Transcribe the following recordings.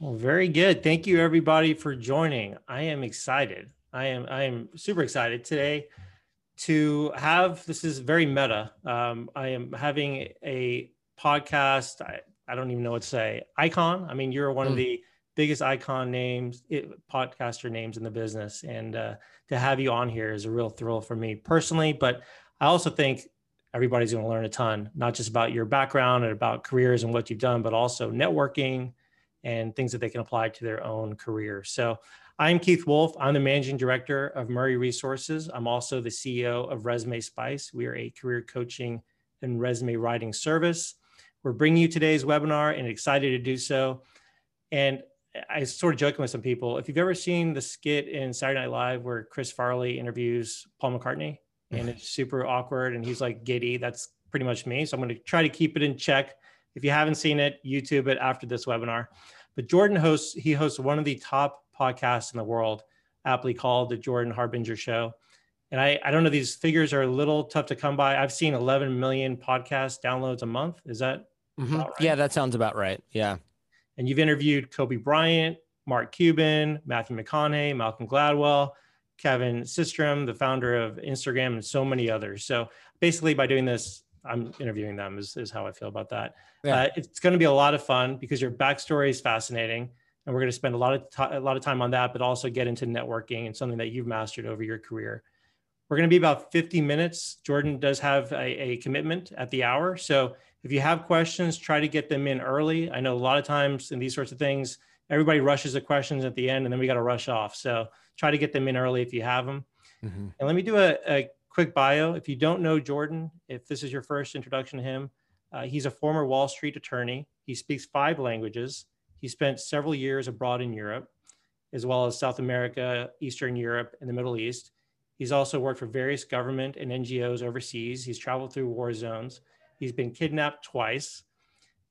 Well, very good. Thank you everybody for joining. I am excited. I am I am super excited today to have this is very meta. Um, I am having a podcast. I, I don't even know what to say. Icon. I mean, you're one mm. of hmm. the biggest icon names, it, podcaster names in the business, and uh, to have you on here is a real thrill for me personally. But I also think everybody's going to learn a ton, not just about your background and about careers and what you've done, but also networking and things that they can apply to their own career. So I'm Keith Wolf. I'm the managing director of Murray Resources. I'm also the CEO of Resume Spice. We are a career coaching and resume writing service. We're bringing you today's webinar and excited to do so. And I sort of joking with some people. If you've ever seen the skit in Saturday Night Live where Chris Farley interviews Paul McCartney and mm. it's super awkward and he's like giddy, that's pretty much me. So I'm going to try to keep it in check. If you haven't seen it, YouTube it after this webinar. But Jordan hosts, he hosts one of the top podcasts in the world, aptly called the Jordan Harbinger Show. And I, I don't know, these figures are a little tough to come by. I've seen 11 million podcast downloads a month. Is that mm-hmm. right? Yeah, that sounds about right. Yeah. And you've interviewed Kobe Bryant, Mark Cuban, Matthew McConaughey, Malcolm Gladwell, Kevin Systrom, the founder of Instagram, and so many others. So basically, by doing this, I'm interviewing them is, is how I feel about that. Yeah. Uh, it's going to be a lot of fun because your backstory is fascinating, and we're going to spend a lot of t- a lot of time on that, but also get into networking and something that you've mastered over your career. We're going to be about 50 minutes. Jordan does have a, a commitment at the hour, so if you have questions, try to get them in early. I know a lot of times in these sorts of things, everybody rushes the questions at the end, and then we got to rush off. So try to get them in early if you have them. Mm-hmm. And let me do a, a quick bio. If you don't know Jordan, if this is your first introduction to him, uh, he's a former Wall Street attorney. He speaks five languages. He spent several years abroad in Europe, as well as South America, Eastern Europe, and the Middle East. He's also worked for various government and NGOs overseas. He's traveled through war zones. He's been kidnapped twice.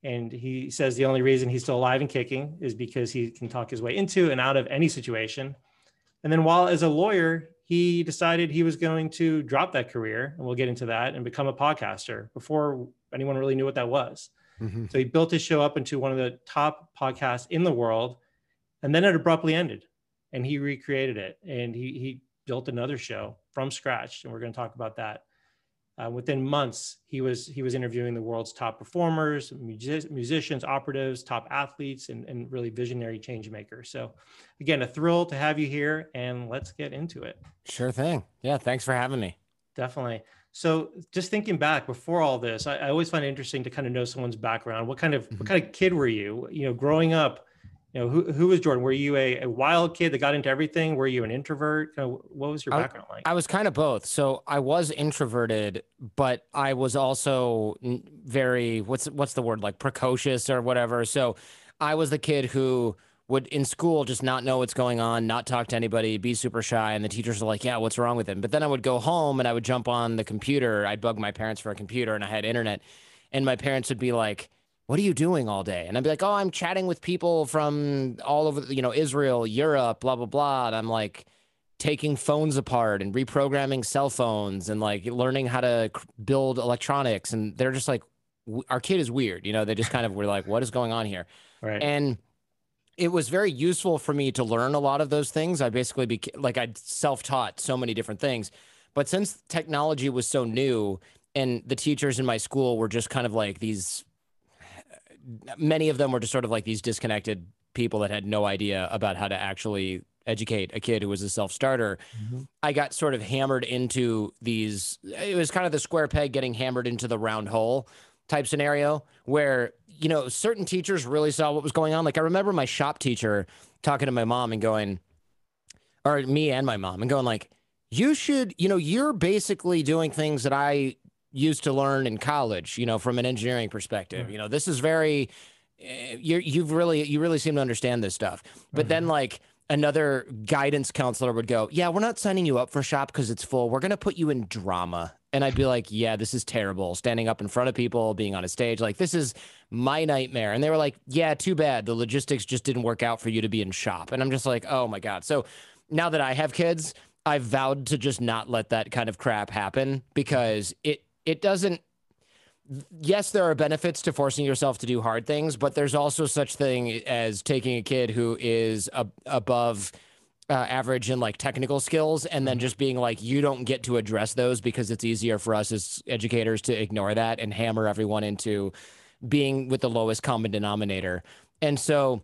And he says the only reason he's still alive and kicking is because he can talk his way into and out of any situation. And then while as a lawyer, he decided he was going to drop that career, and we'll get into that, and become a podcaster before anyone really knew what that was. Mm-hmm. So he built his show up into one of the top podcasts in the world, and then it abruptly ended. And he recreated it, and he he built another show from scratch, and we're going to talk about that. Uh, within months, he was he was interviewing the world's top performers, music, musicians, operatives, top athletes, and, and really visionary change makers. So, again, a thrill to have you here, and let's get into it. Sure thing. Yeah, thanks for having me. Definitely. So, just thinking back before all this, I, I always find it interesting to kind of know someone's background. What kind of mm-hmm. what kind of kid were you? You know, growing up, you know, who, who was Jordan? Were you a, a wild kid that got into everything? Were you an introvert? Kind of, what was your background I, like? I was kind of both. So I was introverted, but I was also very, what's, what's the word? Like precocious or whatever. So I was the kid who would in school just not know what's going on, not talk to anybody, be super shy. And the teachers are like, yeah, what's wrong with him? But then I would go home and I would jump on the computer. I'd bug my parents for a computer and I had internet. And my parents would be like, what are you doing all day? And I'd be like, oh, I'm chatting with people from all over, you know, Israel, Europe, blah, blah, blah. And I'm like taking phones apart and reprogramming cell phones and like learning how to build electronics. And they're just like, our kid is weird. You know, they just kind of were like, what is going on here? Right. And it was very useful for me to learn a lot of those things. I basically became like I self taught so many different things. But since technology was so new and the teachers in my school were just kind of like these many of them were just sort of like these disconnected people that had no idea about how to actually educate a kid who was a self-starter mm-hmm. i got sort of hammered into these it was kind of the square peg getting hammered into the round hole type scenario where you know certain teachers really saw what was going on like i remember my shop teacher talking to my mom and going or me and my mom and going like you should you know you're basically doing things that i used to learn in college, you know, from an engineering perspective. Mm-hmm. You know, this is very eh, you you've really you really seem to understand this stuff. But mm-hmm. then like another guidance counselor would go, "Yeah, we're not signing you up for shop because it's full. We're going to put you in drama." And I'd be like, "Yeah, this is terrible. Standing up in front of people, being on a stage, like this is my nightmare." And they were like, "Yeah, too bad. The logistics just didn't work out for you to be in shop." And I'm just like, "Oh my god." So now that I have kids, I've vowed to just not let that kind of crap happen because it it doesn't yes, there are benefits to forcing yourself to do hard things, but there's also such thing as taking a kid who is above uh, average in like technical skills and then just being like you don't get to address those because it's easier for us as educators to ignore that and hammer everyone into being with the lowest common denominator. And so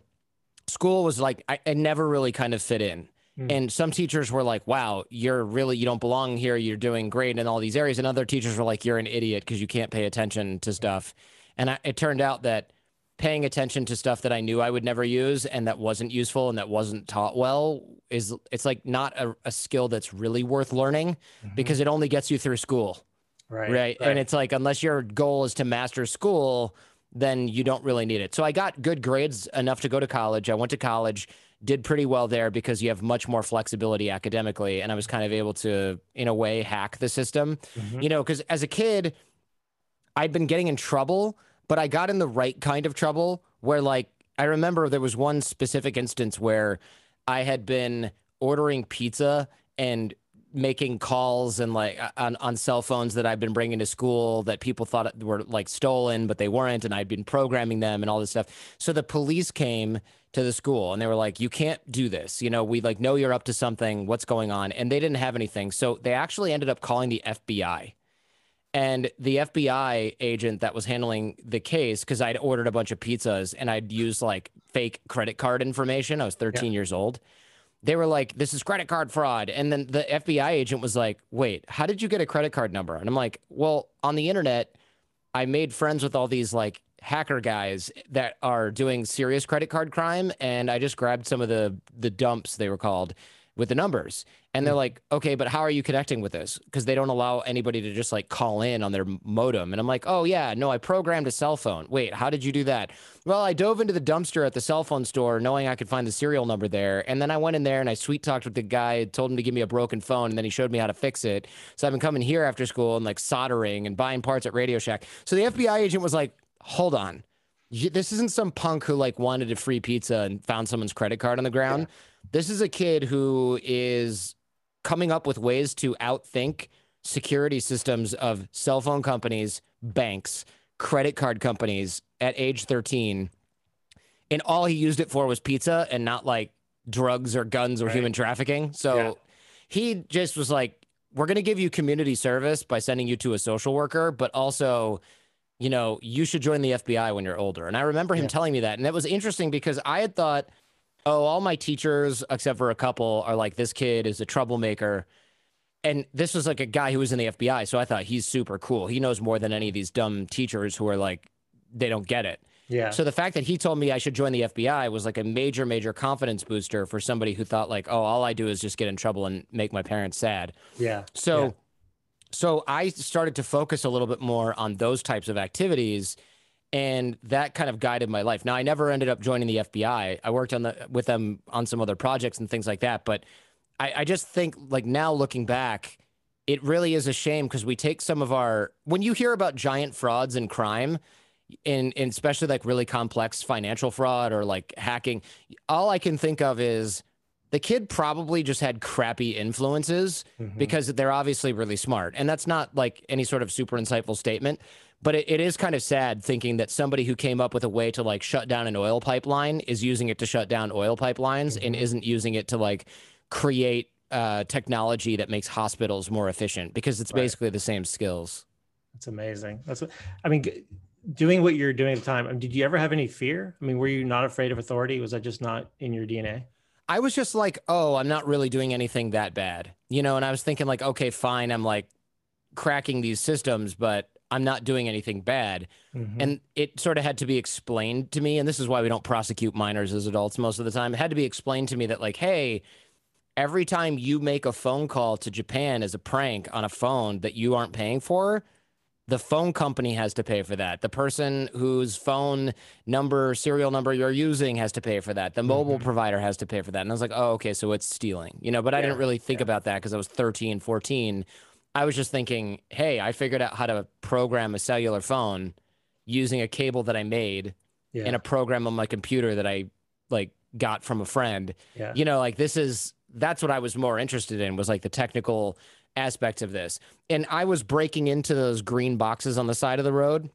school was like i, I never really kind of fit in. Mm. and some teachers were like wow you're really you don't belong here you're doing great in all these areas. And other teachers were like you're an idiot because you can't pay attention to stuff. And I, it turned out that paying attention to stuff that I knew I would never use and that wasn't useful and that wasn't taught well is it's like not a, a skill that's really worth learning mm-hmm. because it only gets you through school. Right, right. Right. And it's like unless your goal is to master school, then you don't really need it. So I got good grades enough to go to college. I went to college, did pretty well there because you have much more flexibility academically and I was kind of able to in a way hack the system. Mm-hmm. You know, cuz as a kid I'd been getting in trouble but I got in the right kind of trouble where like I remember there was one specific instance where I had been ordering pizza and making calls and like on, on cell phones that I've been bringing to school that people thought were like stolen, but they weren't. And I'd been programming them and all this stuff. So the police came to the school and they were like, you can't do this. You know, we like know you're up to something. What's going on? And they didn't have anything. So they actually ended up calling the FBI and the FBI agent that was handling the case, because I'd ordered a bunch of pizzas and I'd used like fake credit card information. I was 13 yeah. years old. They were like, this is credit card fraud. And then the FBI agent was like, wait, how did you get a credit card number? And I'm like, well, on the internet, I made friends with all these like hacker guys that are doing serious credit card crime. And I just grabbed some of the the dumps, they were called, with the numbers. And they're like, okay, but how are you connecting with this? Because they don't allow anybody to just like call in on their modem. And I'm like, oh, yeah, no, I programmed a cell phone. Wait, how did you do that? Well, I dove into the dumpster at the cell phone store knowing I could find the serial number there. And then I went in there and I sweet talked with the guy, told him to give me a broken phone. And then he showed me how to fix it. So I've been coming here after school and like soldering and buying parts at Radio Shack. So the FBI agent was like, hold on. This isn't some punk who like wanted a free pizza and found someone's credit card on the ground. Yeah this is a kid who is coming up with ways to outthink security systems of cell phone companies, banks, credit card companies at age 13. And all he used it for was pizza and not like drugs or guns or right. human trafficking. So yeah. he just was like, we're going to give you community service by sending you to a social worker, but also, you know, you should join the FBI when you're older. And I remember him yeah. telling me that. And that was interesting because I had thought oh, all my teachers, except for a couple, are like, this kid is a troublemaker. And this was like a guy who was in the FBI. So I thought he's super cool. He knows more than any of these dumb teachers who are like, they don't get it. Yeah. So the fact that he told me I should join the FBI was like a major, major confidence booster for somebody who thought like, oh, all I do is just get in trouble and make my parents sad. Yeah. So, yeah. so I started to focus a little bit more on those types of activities and that kind of guided my life. Now, I never ended up joining the FBI. I worked on the with them on some other projects and things like that. But I, I just think, like now looking back, it really is a shame because we take some of our when you hear about giant frauds and crime, and, in especially like really complex financial fraud or like hacking, all I can think of is the kid probably just had crappy influences mm-hmm. because they're obviously really smart. And that's not like any sort of super insightful statement. But it, it is kind of sad thinking that somebody who came up with a way to like shut down an oil pipeline is using it to shut down oil pipelines mm-hmm. and isn't using it to like create uh, technology that makes hospitals more efficient because it's right. basically the same skills. That's amazing. That's what I mean. Doing what you're doing at the time, I mean, did you ever have any fear? I mean, were you not afraid of authority? Was that just not in your DNA? I was just like, oh, I'm not really doing anything that bad, you know. And I was thinking like, okay, fine, I'm like cracking these systems, but I'm not doing anything bad. Mm-hmm. And it sort of had to be explained to me. And this is why we don't prosecute minors as adults most of the time. It had to be explained to me that, like, hey, every time you make a phone call to Japan as a prank on a phone that you aren't paying for, the phone company has to pay for that. The person whose phone number, serial number you're using has to pay for that. The mobile mm-hmm. provider has to pay for that. And I was like, oh, okay, so it's stealing, you know, but yeah. I didn't really think yeah. about that because I was 13, 14 I was just thinking, hey, I figured out how to program a cellular phone using a cable that I made yeah. and a program on my computer that I like got from a friend. Yeah. You know, like this is that's what I was more interested in was like the technical aspects of this. And I was breaking into those green boxes on the side of the road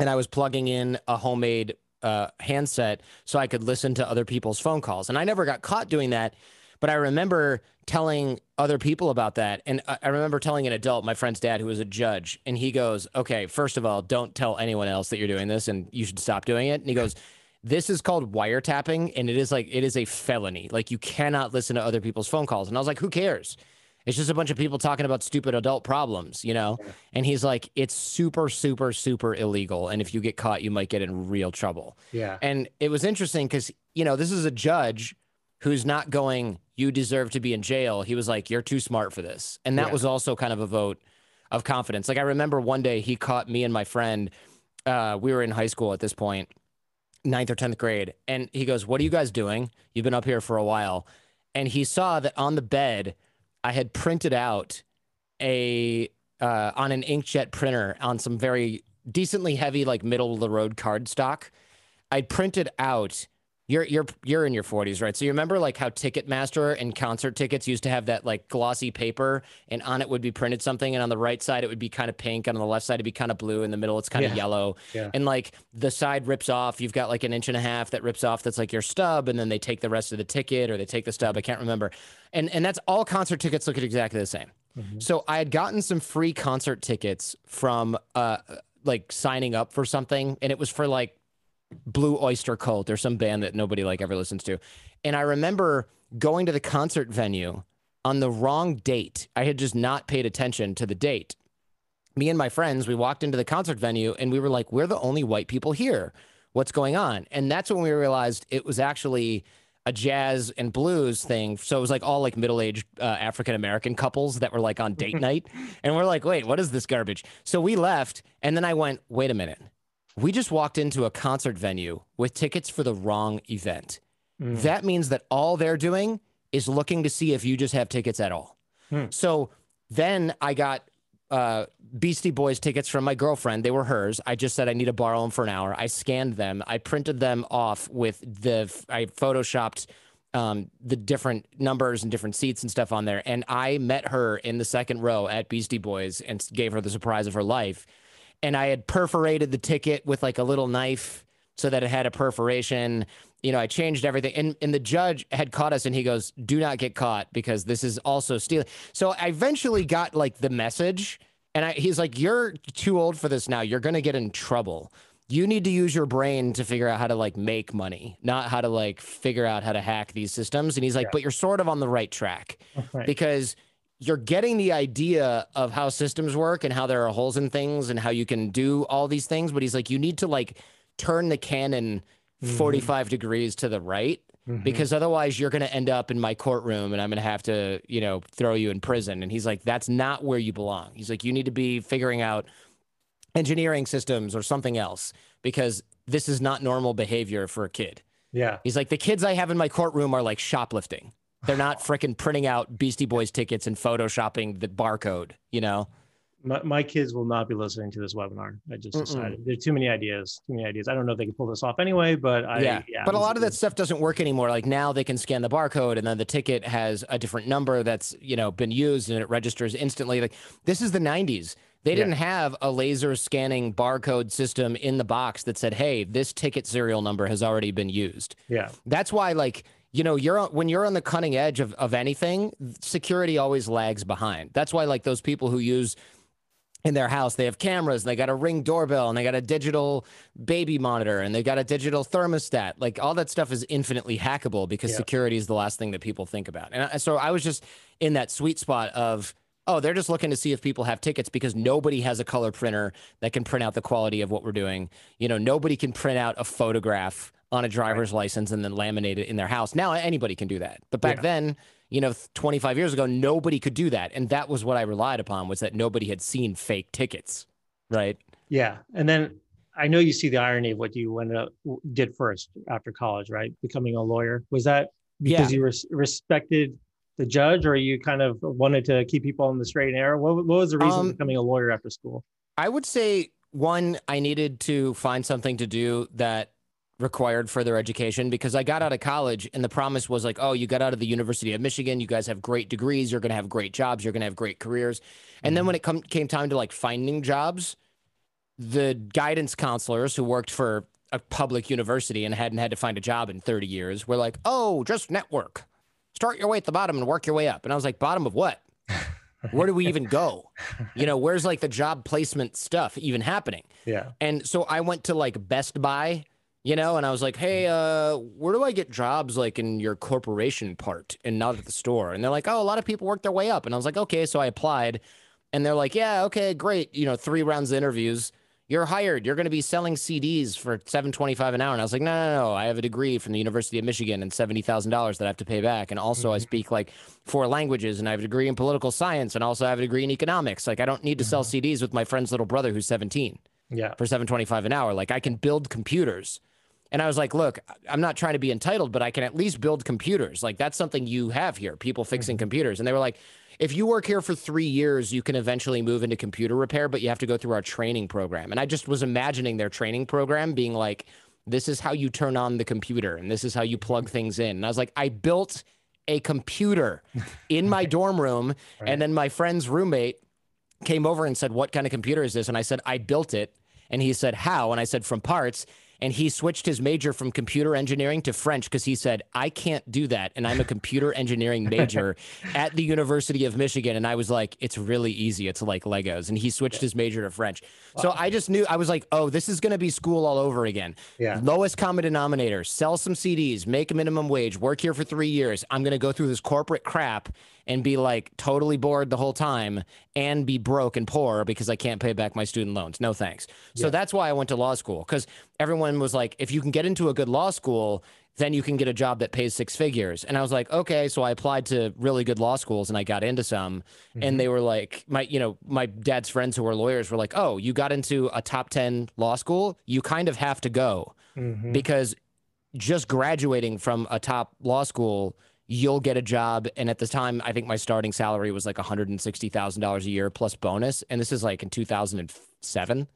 and I was plugging in a homemade uh, handset so I could listen to other people's phone calls. And I never got caught doing that. But I remember telling other people about that. And I remember telling an adult, my friend's dad, who was a judge, and he goes, Okay, first of all, don't tell anyone else that you're doing this and you should stop doing it. And he goes, This is called wiretapping and it is like, it is a felony. Like you cannot listen to other people's phone calls. And I was like, Who cares? It's just a bunch of people talking about stupid adult problems, you know? And he's like, It's super, super, super illegal. And if you get caught, you might get in real trouble. Yeah. And it was interesting because, you know, this is a judge who's not going, you deserve to be in jail. He was like, you're too smart for this. And that Yeah. was also kind of a vote of confidence. Like I remember one day he caught me and my friend, uh, we were in high school at this point, ninth or 10th grade. And he goes, what are you guys doing? You've been up here for a while. And he saw that on the bed, I had printed out a, uh, on an inkjet printer on some very decently heavy, like middle of the road cardstock. I printed out. You're you're you're in your 40s, right? So you remember like how Ticketmaster and concert tickets used to have that like glossy paper, and on it would be printed something, and on the right side it would be kind of pink, and on the left side it'd be kind of blue, in the middle it's kind of yellow, Yeah. and like the side rips off. You've got like an inch and a half that rips off. That's like your stub, and then they take the rest of the ticket, or they take the stub. I can't remember, and and that's all concert tickets look exactly the same. Mhm. So I had gotten some free concert tickets from uh like signing up for something and it was for like Blue Oyster Cult or some band that nobody like ever listens to. And I remember going to the concert venue on the wrong date. I had just not paid attention to the date. Me and my friends, we walked into the concert venue and we were like, we're the only white people here. What's going on? And that's when we realized it was actually a jazz and blues thing. So it was like all like middle aged uh, African American couples that were like on date night. And we're like, wait, what is this garbage? So we left. And then I went, wait a minute. We just walked into a concert venue with tickets for the wrong event. Mm. That means that all they're doing is looking to see if you just have tickets at all. Hmm. So then I got uh, Beastie Boys tickets from my girlfriend. They were hers. I just said I need to borrow them for an hour. I scanned them. I printed them off with the, I photoshopped um, the different numbers and different seats and stuff on there. And I met her in the second row at Beastie Boys and gave her the surprise of her life. And I had perforated the ticket with like a little knife so that it had a perforation. You know, I changed everything. And, and the judge had caught us and he goes, Do not get caught because this is also stealing. So I eventually got like the message. And I, he's like, You're too old for this now. You're going to get in trouble. You need to use your brain to figure out how to like make money, not how to like figure out how to hack these systems. And he's like, Yeah. But you're sort of on the right track Right. because you're getting the idea of how systems work and how there are holes in things and how you can do all these things but he's like you need to like turn the cannon Mhm. 45 degrees to the right Mhm. because otherwise you're going to end up in my courtroom and I'm going to have to, you know, throw you in prison. And he's like, that's not where you belong. He's like, you need to be figuring out engineering systems or something else because this is not normal behavior for a kid. yeah. He's like, the kids I have in my courtroom are like shoplifting. They're not freaking printing out Beastie Boys tickets and photoshopping the barcode, you know? My, my kids will not be listening to this webinar. I just Mm-mm. decided there's too many ideas. Too many ideas. I don't know if they can pull this off anyway, but I yeah. yeah. But a lot of that stuff doesn't work anymore. Like now they can scan the barcode and then the ticket has a different number that's, you know, been used and it registers instantly. Like this is the 90s. They Yeah. didn't have a laser scanning barcode system in the box that said, "Hey, this ticket serial number has already been used." Yeah. That's why like you know, you're when you're on the cutting edge of, of anything, security always lags behind. That's why like those people who use in their house, they have cameras, and they got a ring doorbell, and they got a digital baby monitor, and they got a digital thermostat. Like all that stuff is infinitely hackable because Yeah. security is the last thing that people think about. And so I was just in that sweet spot of, oh, they're just looking to see if people have tickets because nobody has a color printer that can print out the quality of what we're doing. You know, nobody can print out a photograph on a driver's license and then laminate it in their house. Now anybody can do that. But back Yeah. then, you know, 25 years ago, nobody could do that. And that was what I relied upon was that nobody had seen fake tickets. Right. Yeah. And then I know you see the irony of what you went up, did first after college, right? Becoming a lawyer. Was that because you res- respected the judge or you kind of wanted to keep people on the straight and narrow? What, what was the reason Um, becoming a lawyer after school? I would say one, I needed to find something to do that required further education because I got out of college and the promise was like, oh, you got out of the University of Michigan, you guys have great degrees, you're going to have great jobs, you're going to have great careers. And mm-hmm. then when it come, came time to like finding jobs, the guidance counselors who worked for a public university and hadn't had to find a job in 30 years were like, oh, just network. Start your way at the bottom and work your way up. And I was like, bottom of what? Where do we even go? You know, where's like the job placement stuff even happening? Yeah. And so I went to like Best Buy you know and i was like hey uh where do i get jobs like in your corporation part and not at the store? And they're like oh a lot of people work their way up. And i was like okay. So i applied and they're like yeah okay great you know three rounds of interviews. You're hired. You're going to be selling cds for 725 an hour. And i was like no no no. I have a degree from the university of michigan and $70000 that i have to pay back. And also mm-hmm. i speak like four languages and i have a degree in political science and also i have a degree in economics. Like i don't need to mm-hmm. sell cds with my friend's little brother who's 17 yeah. for 725 an hour. Like i can build computers and I was like, look, I'm not trying to be entitled, but I can at least build computers. Like that's something you have here, people fixing mm-hmm. computers. And they were like, if you work here for three years, you can eventually move into computer repair, but you have to go through our training program. And I just was imagining their training program being like, this is how you turn on the computer and this is how you plug things in. And I was like, I built a computer in my dorm room. Right. And then my friend's roommate came over and said, What kind of computer is this? And I said, I built it. And he said, How? And I said, From parts and he switched his major from computer engineering to French because he said, I can't do that. And I'm a computer engineering major at the University of Michigan. And I was like, it's really easy. It's like Legos. And he switched his major to French. Wow. So I just knew, I was like, oh, this is going to be school all over again. Yeah. Lowest common denominator, sell some CDs, make a minimum wage, work here for three years. I'm going to go through this corporate crap and be like totally bored the whole time and be broke and poor because I can't pay back my student loans. No thanks. So that's why I went to law school because everyone was like, if you can get into a good law school, then you can get a job that pays six figures. And I was like, okay. So I applied to really good law schools and I got into some. Mm-hmm. And they were like, my, you know, my dad's friends who were lawyers were like, oh, you got into a top 10 law school. You kind of have to go mm-hmm. because just graduating from a top law school you'll get a job. And at the time, I think my starting salary was like $160,000 a year plus bonus. And this is like in 2007.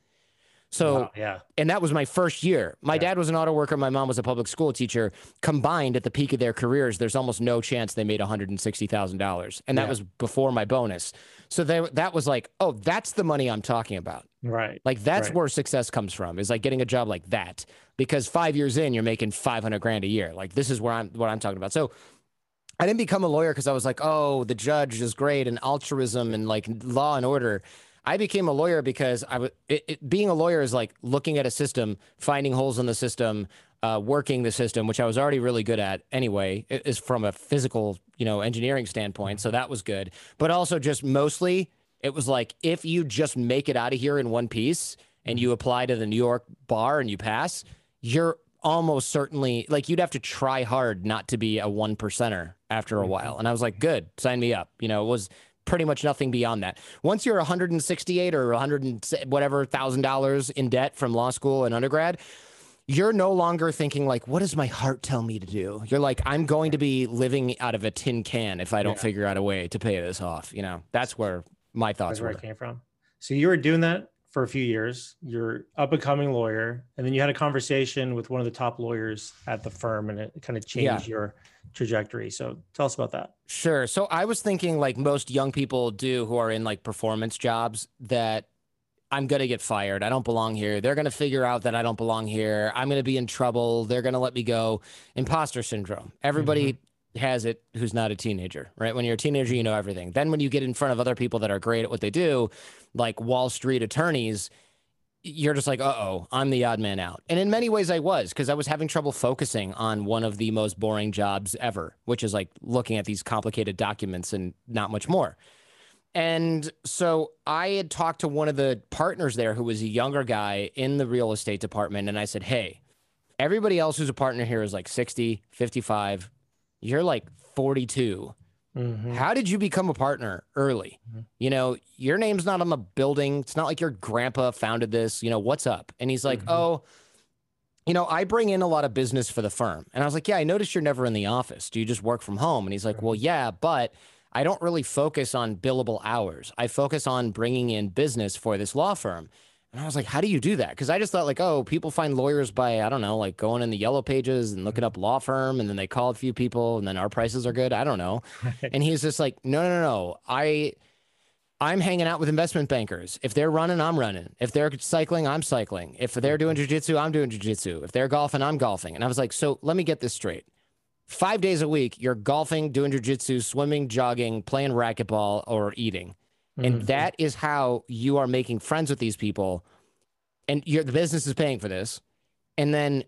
So, wow, yeah. And that was my first year. My yeah. dad was an auto worker. My mom was a public school teacher. Combined at the peak of their careers, there's almost no chance they made $160,000. And that yeah. was before my bonus. So they, that was like, oh, that's the money I'm talking about. Right. Like that's right. where success comes from is like getting a job like that because five years in, you're making 500 grand a year. Like this is where I'm, what I'm talking about. So I didn't become a lawyer because I was like, oh, the judge is great and altruism and like law and order. I became a lawyer because I was being a lawyer is like looking at a system, finding holes in the system, uh, working the system, which I was already really good at anyway, is from a physical, you know, engineering standpoint. So that was good. But also just mostly it was like if you just make it out of here in one piece and you apply to the New York bar and you pass, you're almost certainly like you'd have to try hard not to be a one percenter after a mm-hmm. while. And I was like, good, sign me up. You know, it was pretty much nothing beyond that. Once you're 168 or 100 and whatever thousand dollars in debt from law school and undergrad, you're no longer thinking like, what does my heart tell me to do? You're like, I'm going to be living out of a tin can if I don't yeah. figure out a way to pay this off. You know, that's where my thoughts that's were. where it came from. So you were doing that for a few years. You're up and coming lawyer, and then you had a conversation with one of the top lawyers at the firm, and it kind of changed yeah. your trajectory. So tell us about that. Sure. So I was thinking, like most young people do who are in like performance jobs, that I'm going to get fired. I don't belong here. They're going to figure out that I don't belong here. I'm going to be in trouble. They're going to let me go. Imposter syndrome. Everybody mm-hmm. Has it who's not a teenager, right? When you're a teenager, you know everything. Then when you get in front of other people that are great at what they do, like Wall Street attorneys, you're just like, uh oh, I'm the odd man out. And in many ways, I was because I was having trouble focusing on one of the most boring jobs ever, which is like looking at these complicated documents and not much more. And so I had talked to one of the partners there who was a younger guy in the real estate department. And I said, hey, everybody else who's a partner here is like 60, 55. You're like 42. Mm-hmm. How did you become a partner early? Mm-hmm. You know, your name's not on the building. It's not like your grandpa founded this. You know, what's up? And he's like, mm-hmm. oh, you know, I bring in a lot of business for the firm. And I was like, yeah, I noticed you're never in the office. Do you just work from home? And he's like, well, yeah, but I don't really focus on billable hours. I focus on bringing in business for this law firm. And I was like, how do you do that? Because I just thought like, oh, people find lawyers by I don't know, like going in the yellow pages and looking mm-hmm. up law firm, and then they call a few people, and then our prices are good. I don't know. and he's just like, no, no, no, I. I'm hanging out with investment bankers. If they're running, I'm running. If they're cycling, I'm cycling. If they're doing mm-hmm. jujitsu, I'm doing jujitsu. If they're golfing, I'm golfing. And I was like, so let me get this straight. Five days a week, you're golfing, doing jujitsu, swimming, jogging, playing racquetball, or eating. And Mhm. that is how you are making friends with these people. And you're, the business is paying for this. And then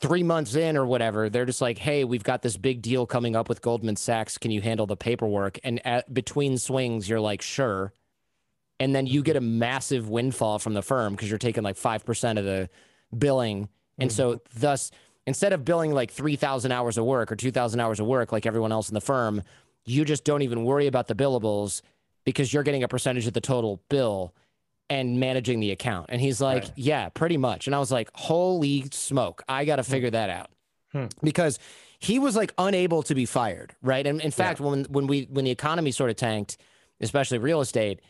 three months in or whatever, they're just like, hey, we've got this big deal coming up with Goldman Sachs. Can you handle the paperwork? And at, between swings, you're like, sure. And then you get a massive windfall from the firm because you're taking like 5% of the billing. And so, thus, instead of billing like 3,000 hours of work or 2,000 hours of work like everyone else in the firm, you just don't even worry about the billables because you're getting a percentage of the total bill and managing the account. And he's like, Right. yeah, pretty much. And I was like, holy smoke, I got to figure that out Hmm. because he was like unable to be fired. Right. And in fact, when, when we, when the economy sort of tanked, especially real estate,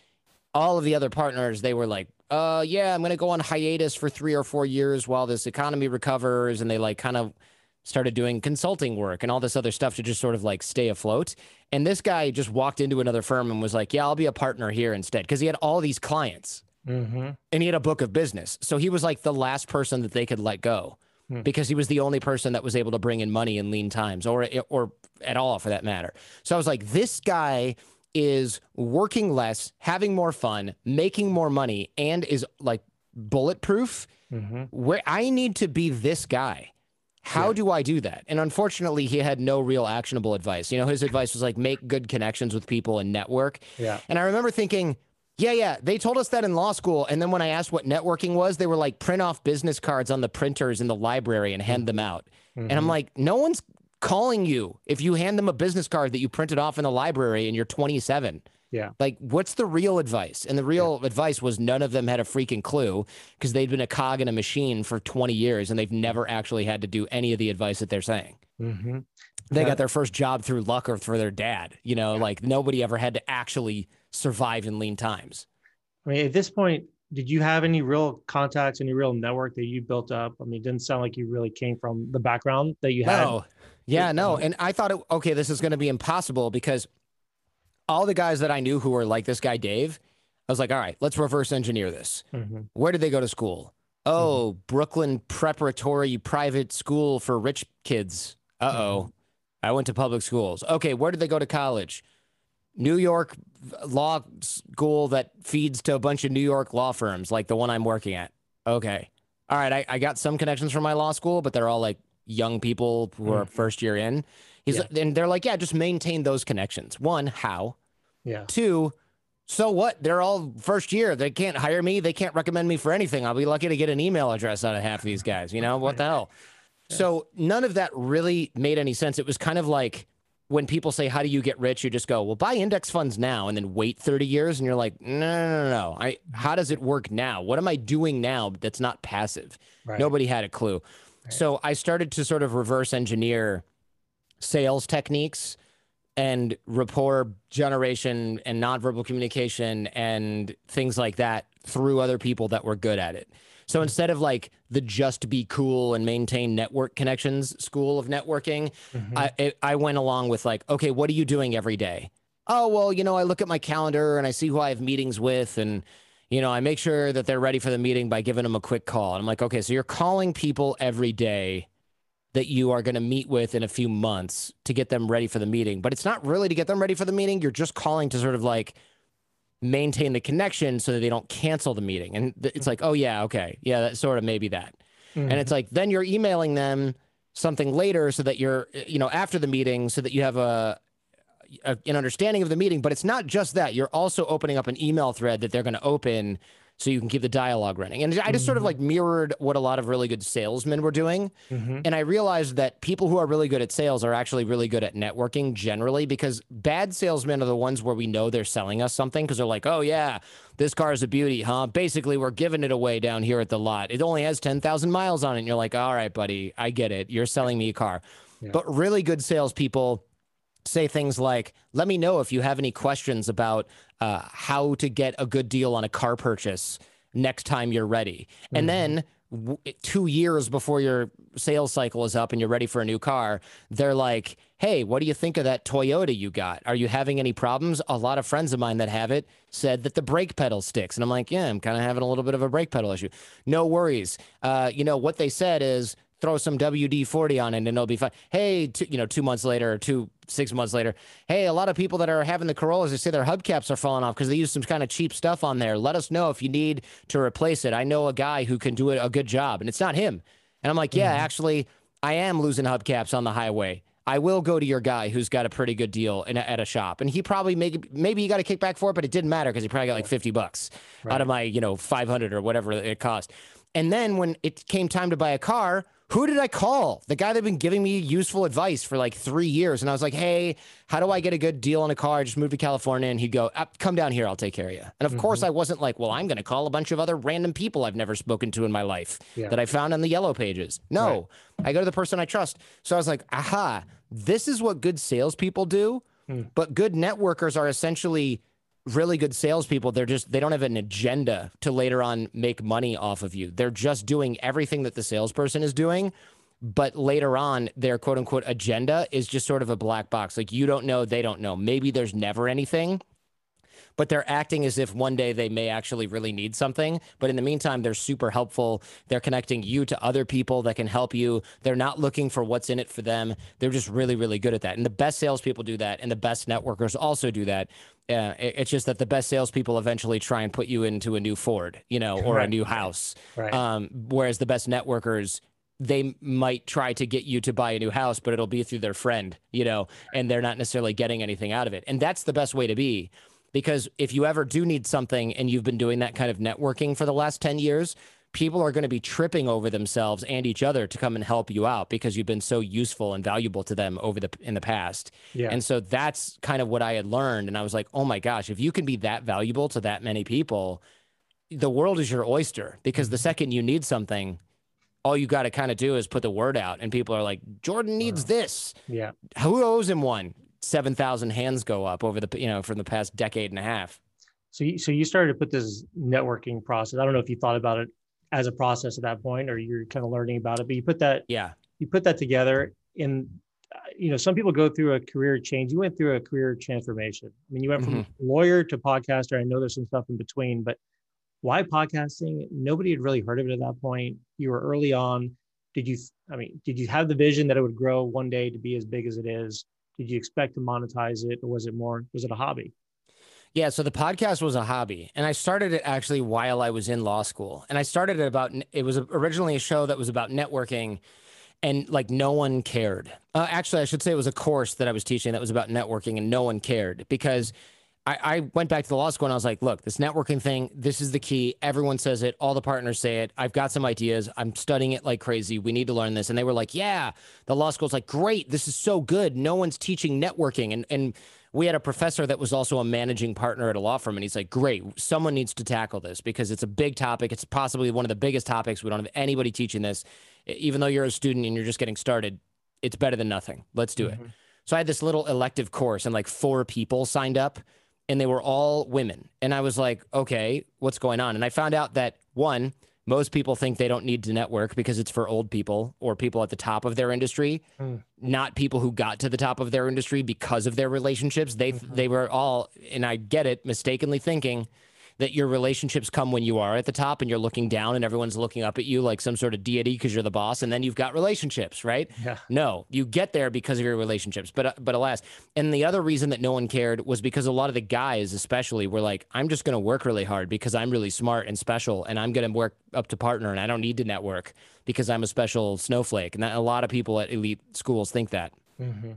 all of the other partners, they were like, uh, yeah, I'm going to go on hiatus for three or four years while this economy recovers. And they like kind of started doing consulting work and all this other stuff to just sort of like stay afloat. And this guy just walked into another firm and was like, yeah, I'll be a partner here instead. Because he had all these clients Mhm. and he had a book of business. So he was like the last person that they could let go Hmm. because he was the only person that was able to bring in money in lean times or or at all for that matter. So I was like this guy is working less, having more fun, making more money and is like bulletproof. Mhm. Where I need to be this guy. How Yeah. do I do that? And unfortunately, he had no real actionable advice. You know, his advice was like make good connections with people and network. Yeah. And I remember thinking, yeah, yeah, they told us that in law school. And then when I asked what networking was, they were like, print off business cards on the printers in the library and hand them out. And I'm Mhm. like, no one's calling you if you hand them a business card that you printed off in the library and you're 27. Yeah. Like, what's the real advice? And the real advice was none of them had a freaking clue because they'd been a cog in a machine for 20 years and they've never actually had to do any of the advice that they're saying. Mhm. They Yeah. got their first job through luck or for their dad. You know, like nobody ever had to actually survive in lean times. I mean, at this point, did you have any real contacts, any real network that you built up? I mean, it didn't sound like you really came from the background that you had. No. Yeah, no. And I thought, it, okay, this is going to be impossible because all the guys that I knew who were like this guy, Dave, I was like, all right, let's reverse engineer this. Mhm. Where did they go to school? Oh, Brooklyn Preparatory Private School for Rich Kids. Uh oh. I went to public schools. Okay, where did they go to college? New York law school that feeds to a bunch of New York law firms, like the one I'm working at. Okay. All right. I, I got some connections from my law school, but they're all like young people who are first year in. He's Yeah. and they're like, yeah, just maintain those connections. One, how? Yeah. Two, so what? They're all first year. They can't hire me. They can't recommend me for anything. I'll be lucky to get an email address out of half of these guys. You know, what the hell? So none of that really made any sense. It was kind of like when people say, How do you get rich? You just go, Well, buy index funds now and then wait 30 years. And you're like, No, no, no, no. I, how does it work now? What am I doing now that's not passive? Right. Nobody had a clue. So I started to sort of reverse engineer sales techniques and rapport generation and nonverbal communication and things like that through other people that were good at it. So instead of like the just be cool and maintain network connections school of networking, Mhm. I it, I went along with like, okay, what are you doing every day? Oh well, you know, I look at my calendar and I see who I have meetings with, and you know, I make sure that they're ready for the meeting by giving them a quick call. And I'm like, okay, so you're calling people every day that you are going to meet with in a few months to get them ready for the meeting, but it's not really to get them ready for the meeting. You're just calling to sort of like maintain the connection so that they don't cancel the meeting. And it's like, oh yeah, okay, yeah, that sort of maybe that. Mhm. And it's like then you're emailing them something later so that you're you know after the meeting so that you have a, a an understanding of the meeting. But it's not just that you're also opening up an email thread that they're going to open so you can keep the dialogue running. And I just sort of like mirrored what a lot of really good salesmen were doing. Mhm. And I realized that people who are really good at sales are actually really good at networking generally because bad salesmen are the ones where we know they're selling us something because they're like, oh, yeah, this car is a beauty, huh? Basically, we're giving it away down here at the lot. It only has 10,000 miles on it. And you're like, all right, buddy, I get it. You're selling me a car. Yeah. But really good salespeople say things like, let me know if you have any questions about uh, how to get a good deal on a car purchase next time you're ready. Mm-hmm. And then w- two years before your sales cycle is up and you're ready for a new car, they're like, Hey, what do you think of that Toyota you got? Are you having any problems? A lot of friends of mine that have it said that the brake pedal sticks. And I'm like, Yeah, I'm kind of having a little bit of a brake pedal issue. No worries. Uh, you know, what they said is, throw some WD 40 on it and it'll be fine. Hey, two, you know, two months later or two, six months later, hey, a lot of people that are having the Corollas, they say their hubcaps are falling off because they use some kind of cheap stuff on there. Let us know if you need to replace it. I know a guy who can do it a good job and it's not him. And I'm like, yeah, mm-hmm. actually, I am losing hubcaps on the highway. I will go to your guy who's got a pretty good deal in a, at a shop, and he probably maybe maybe he got a kickback for it, but it didn't matter because he probably got like fifty bucks right. out of my you know five hundred or whatever it cost. And then when it came time to buy a car, who did I call? The guy that had been giving me useful advice for like three years. And I was like, hey, how do I get a good deal on a car? I just moved to California. And he'd go, come down here. I'll take care of you. And of mm-hmm. course, I wasn't like, well, I'm going to call a bunch of other random people I've never spoken to in my life yeah. that I found on the yellow pages. No, right. I go to the person I trust. So I was like, aha, this is what good salespeople do. Mm. But good networkers are essentially really good salespeople, they're just they don't have an agenda to later on make money off of you. They're just doing everything that the salesperson is doing. But later on, their quote unquote agenda is just sort of a black box. Like you don't know, they don't know. Maybe there's never anything but they're acting as if one day they may actually really need something. But in the meantime, they're super helpful. They're connecting you to other people that can help you. They're not looking for what's in it for them. They're just really, really good at that. And the best salespeople do that, and the best networkers also do that. Uh, it's just that the best salespeople eventually try and put you into a new Ford, you know, or right. a new house. Right. Um, whereas the best networkers they might try to get you to buy a new house, but it'll be through their friend, you know, and they're not necessarily getting anything out of it. And that's the best way to be because if you ever do need something and you've been doing that kind of networking for the last 10 years, people are going to be tripping over themselves and each other to come and help you out because you've been so useful and valuable to them over the in the past. Yeah. And so that's kind of what I had learned and I was like, "Oh my gosh, if you can be that valuable to that many people, the world is your oyster because the mm-hmm. second you need something, all you got to kind of do is put the word out and people are like, "Jordan needs this." Yeah. Who owes him one? 7,000 hands go up over the, you know, from the past decade and a half. So you, so you started to put this networking process. I don't know if you thought about it as a process at that point or you're kind of learning about it, but you put that, yeah, you put that together in, uh, you know, some people go through a career change. You went through a career transformation. I mean, you went from mm-hmm. lawyer to podcaster. I know there's some stuff in between, but why podcasting? Nobody had really heard of it at that point. You were early on. Did you, I mean, did you have the vision that it would grow one day to be as big as it is? Did you expect to monetize it or was it more was it a hobby? Yeah so the podcast was a hobby and i started it actually while i was in law school. And i started it about it was originally a show that was about networking and like no one cared. Uh, actually i should say it was a course that i was teaching that was about networking and no one cared because I, I went back to the law school and I was like, look, this networking thing, this is the key. Everyone says it. All the partners say it. I've got some ideas. I'm studying it like crazy. We need to learn this. And they were like, yeah. The law school's like, great. This is so good. No one's teaching networking. And, and we had a professor that was also a managing partner at a law firm. And he's like, great. Someone needs to tackle this because it's a big topic. It's possibly one of the biggest topics. We don't have anybody teaching this. Even though you're a student and you're just getting started, it's better than nothing. Let's do mm-hmm. it. So I had this little elective course and like four people signed up and they were all women. And I was like, okay, what's going on? And I found out that one, most people think they don't need to network because it's for old people or people at the top of their industry, mm. not people who got to the top of their industry because of their relationships. They mm-hmm. they were all, and I get it, mistakenly thinking that your relationships come when you are at the top and you're looking down and everyone's looking up at you like some sort of deity because you're the boss and then you've got relationships right yeah. no you get there because of your relationships but uh, but alas and the other reason that no one cared was because a lot of the guys especially were like i'm just going to work really hard because i'm really smart and special and i'm going to work up to partner and i don't need to network because i'm a special snowflake and that, a lot of people at elite schools think that mm-hmm.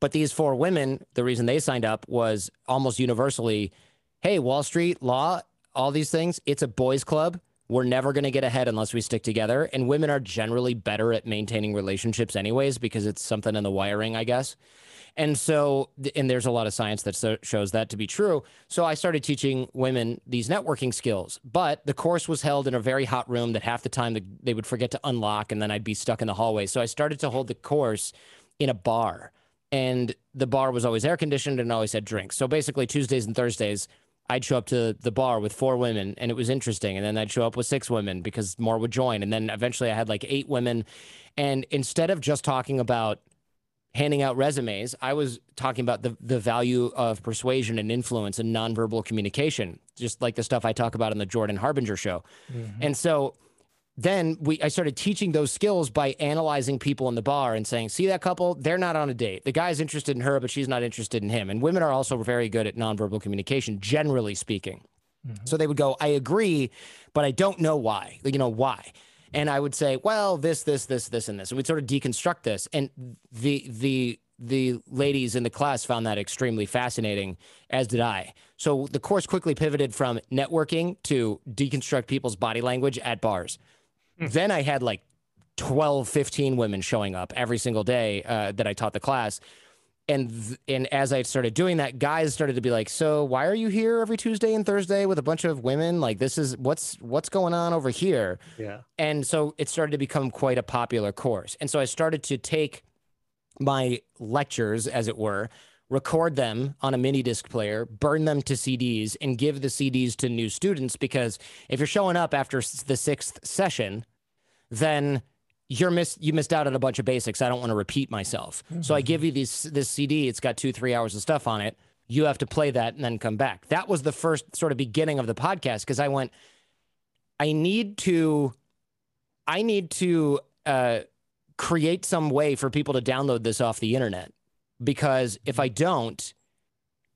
but these four women the reason they signed up was almost universally hey, Wall Street, law, all these things, it's a boys' club. We're never going to get ahead unless we stick together. And women are generally better at maintaining relationships, anyways, because it's something in the wiring, I guess. And so, and there's a lot of science that shows that to be true. So I started teaching women these networking skills. But the course was held in a very hot room that half the time they would forget to unlock, and then I'd be stuck in the hallway. So I started to hold the course in a bar. And the bar was always air conditioned and always had drinks. So basically, Tuesdays and Thursdays, I'd show up to the bar with four women and it was interesting. And then I'd show up with six women because more would join. And then eventually I had like eight women. And instead of just talking about handing out resumes, I was talking about the, the value of persuasion and influence and nonverbal communication, just like the stuff I talk about in the Jordan Harbinger show. Mm-hmm. And so then we I started teaching those skills by analyzing people in the bar and saying, "See that couple? They're not on a date. The guy's interested in her, but she's not interested in him." And women are also very good at nonverbal communication, generally speaking. Mm-hmm. So they would go, "I agree, but I don't know why. You know why?" And I would say, "Well, this, this, this, this, and this." And we'd sort of deconstruct this. And the the the ladies in the class found that extremely fascinating, as did I. So the course quickly pivoted from networking to deconstruct people's body language at bars. Then I had like 12, 15 women showing up every single day uh, that I taught the class. And th- and as I started doing that, guys started to be like, "So why are you here every Tuesday and Thursday with a bunch of women? Like this is what's what's going on over here?" Yeah. And so it started to become quite a popular course. And so I started to take my lectures, as it were, record them on a mini disc player, burn them to CDs, and give the CDs to new students. Because if you're showing up after the sixth session, then you're miss you missed out on a bunch of basics. I don't want to repeat myself. Mm-hmm. So I give you this this CD. It's got two three hours of stuff on it. You have to play that and then come back. That was the first sort of beginning of the podcast because I went. I need to. I need to uh, create some way for people to download this off the internet because if I don't,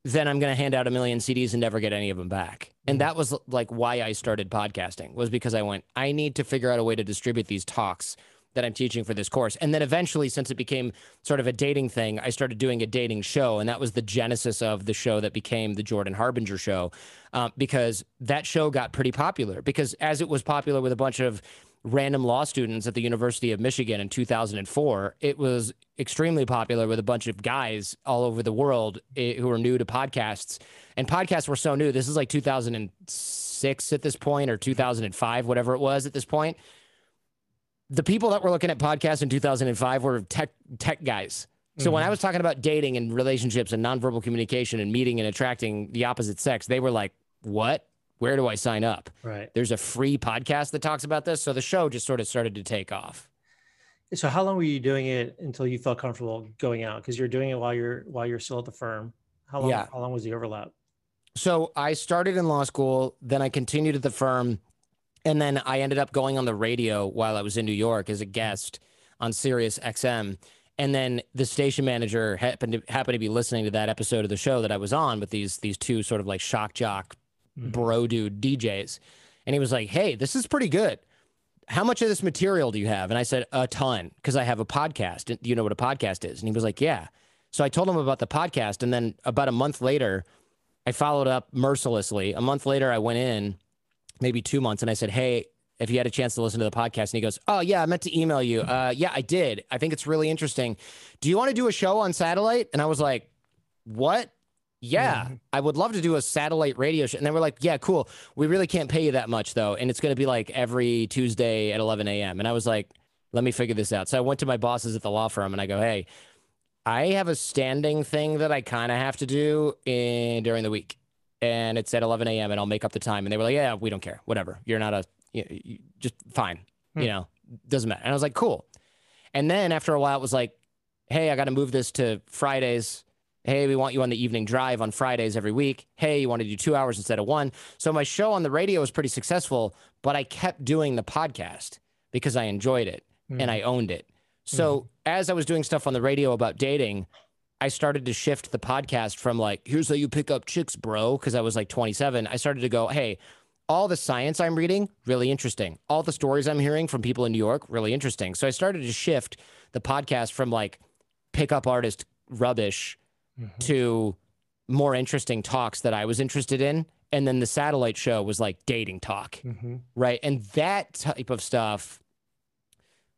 then I'm going to hand out a million CDs and never get any of them back. And that was like why I started podcasting was because I went, I need to figure out a way to distribute these talks that I'm teaching for this course. And then eventually, since it became sort of a dating thing, I started doing a dating show. And that was the genesis of the show that became the Jordan Harbinger show, um, because that show got pretty popular. Because as it was popular with a bunch of random law students at the University of Michigan in 2004. It was extremely popular with a bunch of guys all over the world eh, who were new to podcasts. And podcasts were so new. This is like 2006 at this point or 2005, whatever it was at this point. The people that were looking at podcasts in 2005 were tech tech guys. So mm-hmm. when I was talking about dating and relationships and nonverbal communication and meeting and attracting the opposite sex, they were like, "What? Where do I sign up? Right. There's a free podcast that talks about this. So the show just sort of started to take off. So how long were you doing it until you felt comfortable going out? Because you're doing it while you're while you're still at the firm. How long yeah. how long was the overlap? So I started in law school, then I continued at the firm, and then I ended up going on the radio while I was in New York as a guest on Sirius XM. And then the station manager happened to happened to be listening to that episode of the show that I was on with these these two sort of like shock jock mm-hmm. bro dude DJs. And he was like, Hey, this is pretty good. How much of this material do you have? And I said, A ton, because I have a podcast. Do you know what a podcast is? And he was like, Yeah. So I told him about the podcast. And then about a month later, I followed up mercilessly. A month later, I went in, maybe two months, and I said, Hey, if you had a chance to listen to the podcast, and he goes, Oh, yeah, I meant to email you. Uh, yeah, I did. I think it's really interesting. Do you want to do a show on satellite? And I was like, What? Yeah, I would love to do a satellite radio show. And they were like, yeah, cool. We really can't pay you that much though. And it's going to be like every Tuesday at 11 a.m. And I was like, let me figure this out. So I went to my bosses at the law firm and I go, hey, I have a standing thing that I kind of have to do in during the week. And it's at 11 a.m. and I'll make up the time. And they were like, yeah, we don't care. Whatever. You're not a, you, you, just fine. Hmm. You know, doesn't matter. And I was like, cool. And then after a while, it was like, hey, I got to move this to Fridays Hey, we want you on the evening drive on Fridays every week. Hey, you want to do two hours instead of one. So my show on the radio was pretty successful, but I kept doing the podcast because I enjoyed it mm. and I owned it. So mm. as I was doing stuff on the radio about dating, I started to shift the podcast from like, here's how you pick up chicks, bro, because I was like 27. I started to go, hey, all the science I'm reading, really interesting. All the stories I'm hearing from people in New York, really interesting. So I started to shift the podcast from like pickup artist rubbish mm-hmm. to more interesting talks that I was interested in. And then the satellite show was like dating talk, mm-hmm. right? And that type of stuff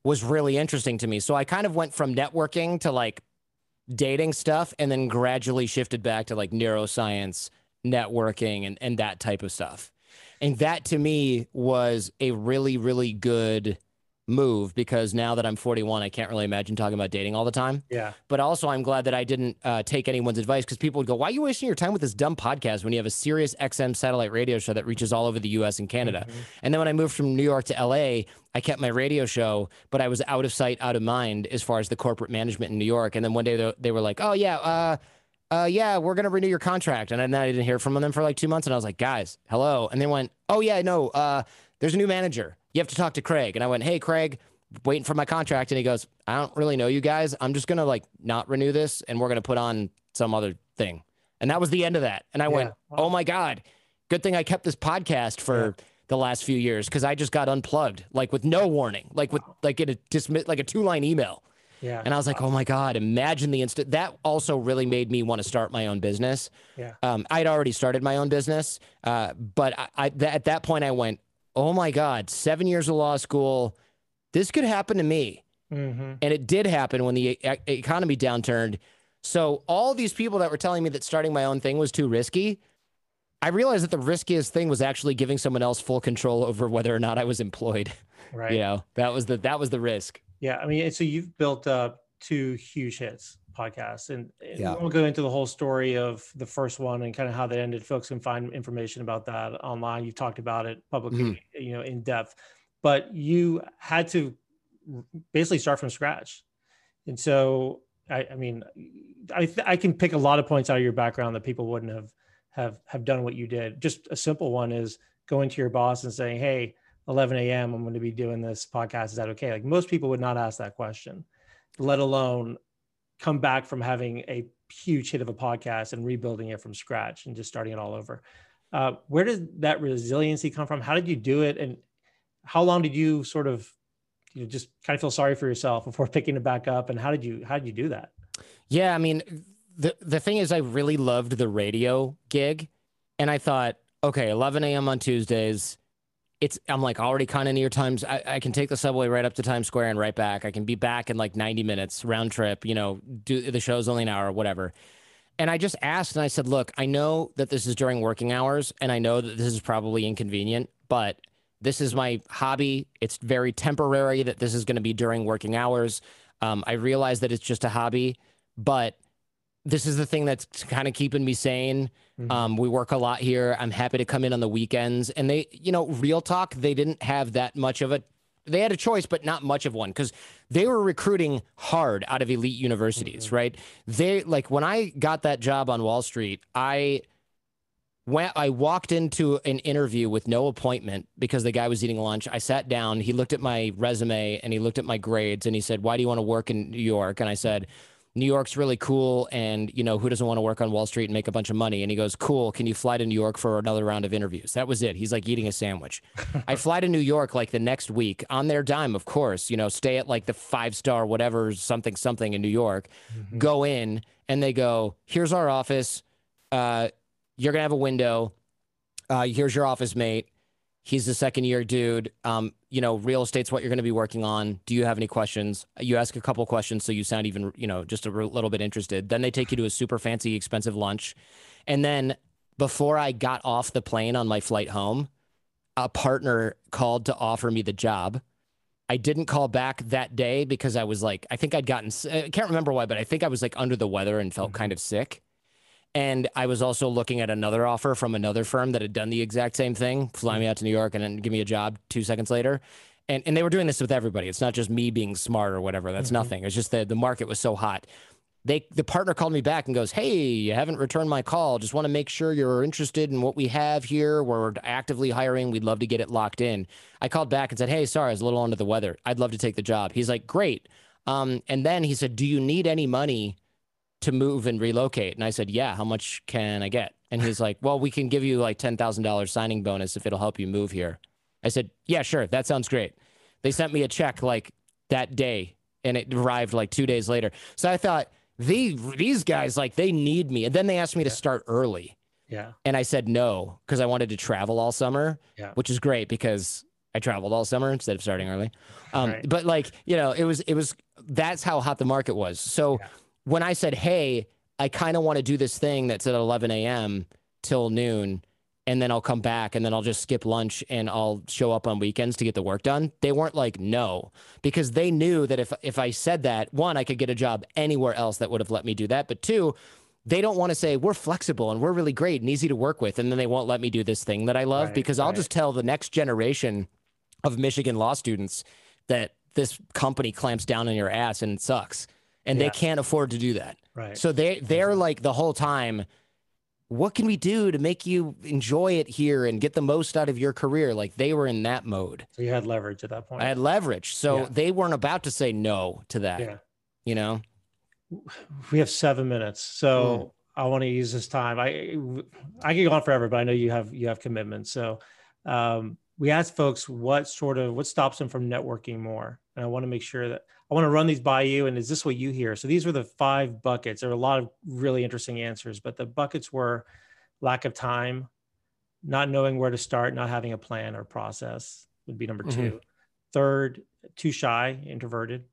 was really interesting to me. So I kind of went from networking to like dating stuff and then gradually shifted back to like neuroscience, networking, and, and that type of stuff. And that to me was a really, really good move because now that I'm 41, I can't really imagine talking about dating all the time. Yeah. But also, I'm glad that I didn't uh, take anyone's advice because people would go, "Why are you wasting your time with this dumb podcast when you have a Sirius XM satellite radio show that reaches all over the U.S. and Canada?" Mm-hmm. And then when I moved from New York to L.A., I kept my radio show, but I was out of sight, out of mind as far as the corporate management in New York. And then one day they, they were like, "Oh yeah." Uh, uh, yeah, we're gonna renew your contract, and then I didn't hear from them for like two months, and I was like, guys, hello, and they went, oh yeah, no, uh, there's a new manager. You have to talk to Craig, and I went, hey, Craig, waiting for my contract, and he goes, I don't really know you guys. I'm just gonna like not renew this, and we're gonna put on some other thing, and that was the end of that. And I went, Wow. oh my god, good thing I kept this podcast for. The last few years, because I just got unplugged, like with no warning, like with like in a dismiss, like a two line email. Yeah. And I was like, oh my God, imagine the instant. That also really made me want to start my own business. Yeah. Um, I'd already started my own business. Uh, but I, I, th- at that point, I went, oh my God, seven years of law school. This could happen to me. hmm And it did happen when the e- economy downturned. So all these people that were telling me that starting my own thing was too risky, I realized that the riskiest thing was actually giving someone else full control over whether or not I was employed. Right. You know, that was the that was the risk. Yeah, I mean, so you've built up two huge hits podcasts, and, and Yeah. we won't go into the whole story of the first one and kind of how that ended. Folks can find information about that online. You've talked about it publicly, Mm-hmm. you know, in depth, but you had to basically start from scratch, and so I, I mean, I th- I can pick a lot of points out of your background that people wouldn't have have have done what you did. Just a simple one is going to your boss and saying, "Hey." 11 a.m. I'm going to be doing this podcast. Is that okay? Like most people would not ask that question, let alone come back from having a huge hit of a podcast and rebuilding it from scratch and just starting it all over. Uh, where did that resiliency come from? How did you do it? And how long did you sort of, you know, just kind of feel sorry for yourself before picking it back up? And how did you, how did you do that? Yeah, I mean, the the thing is, I really loved the radio gig, and I thought, okay, 11 a.m. on Tuesdays. It's I'm like already kind of near times. I, I can take the subway right up to Times Square and right back. I can be back in like 90 minutes round trip. You know, do the show's only an hour, whatever. And I just asked, and I said, look, I know that this is during working hours, and I know that this is probably inconvenient, but this is my hobby. It's very temporary that this is going to be during working hours. Um, I realize that it's just a hobby, but this is the thing that's kind of keeping me sane. Mhm. Um, we work a lot here. I'm happy to come in on the weekends. And they, you know, real talk, they didn't have that much of a, they had a choice, but not much of one because they were recruiting hard out of elite universities, right? They, like, when I got that job on Wall Street, I, when I walked into an interview with no appointment because the guy was eating lunch, I sat down. He looked at my resume and he looked at my grades and he said, "Why do you want to work in New York?" And I said, "New York's really cool, and you know who doesn't want to work on Wall Street and make a bunch of money?" And he goes, "Cool. Can you fly to New York for another round of interviews?" That was it. He's like eating a sandwich. I fly to New York like the next week on their dime, of course. You know, stay at like the five star whatever something something in New York. Go in and they go, "Here's our office." Uh, you're gonna have a window. Uh, here's your office mate. He's the second year dude. Um, you know, real estate's what you're going to be working on. Do you have any questions? You ask a couple questions so you sound even, you know, just a little bit interested. Then they take you to a super fancy, expensive lunch. And then before I got off the plane on my flight home, a partner called to offer me the job. I didn't call back that day because I was like, I think I'd gotten, I can't remember why, but I think I was like under the weather and felt kind of sick. And I was also looking at another offer from another firm that had done the exact same thing, fly me out to New York and then give me a job two seconds later. And, and they were doing this with everybody. It's not just me being smart or whatever. That's nothing. It's just that the market was so hot. They the partner called me back and goes, "Hey, you haven't returned my call. Just want to make sure you're interested in what we have here. We're actively hiring. We'd love to get it locked in." I called back and said, "Hey, sorry, I was a little under the weather. I'd love to take the job." He's like, "Great." Um, and then he said, "Do you need any money to move and relocate?" And I said, "Yeah. How much can I get?" And he's like, "Well, we can give you like ten thousand dollars signing bonus if it'll help you move here." I said, "Yeah, sure. That sounds great." They sent me a check like that day, and it arrived like two days later. So I thought they these guys like they need me, and then they asked me to start early, Yeah. and I said no because I wanted to travel all summer, Yeah. which is great because I traveled all summer instead of starting early. Um, Right. But like you know, it was it was that's how hot the market was. So Yeah. When I said, "Hey, I kind of want to do this thing that's at 11 a.m. till noon," and then I'll come back and then I'll just skip lunch and I'll show up on weekends to get the work done. They weren't like no because they knew that if if I said that, one, I could get a job anywhere else that would have let me do that, but two, they don't want to say we're flexible and we're really great and easy to work with and then they won't let me do this thing that I love Right, because I'll right. just tell the next generation of Michigan law students that this company clamps down on your ass and it sucks and Yeah. they can't afford to do that. Right. So they they're like the whole time, what can we do to make you enjoy it here and get the most out of your career? Like they were in that mode. So you had leverage at that point. I had leverage. So Yeah. they weren't about to say no to that. yeah. You know? We have seven minutes, so I want to use this time. I I could go on forever, but I know you have you have commitments. So um, we asked folks what sort of what stops them from networking more, and I want to make sure that I want to run these by you. And is this what you hear? So these were the five buckets. There were a lot of really interesting answers, but the buckets were lack of time, not knowing where to start, not having a plan or process would be number Mhm. two. Third, too shy, introverted.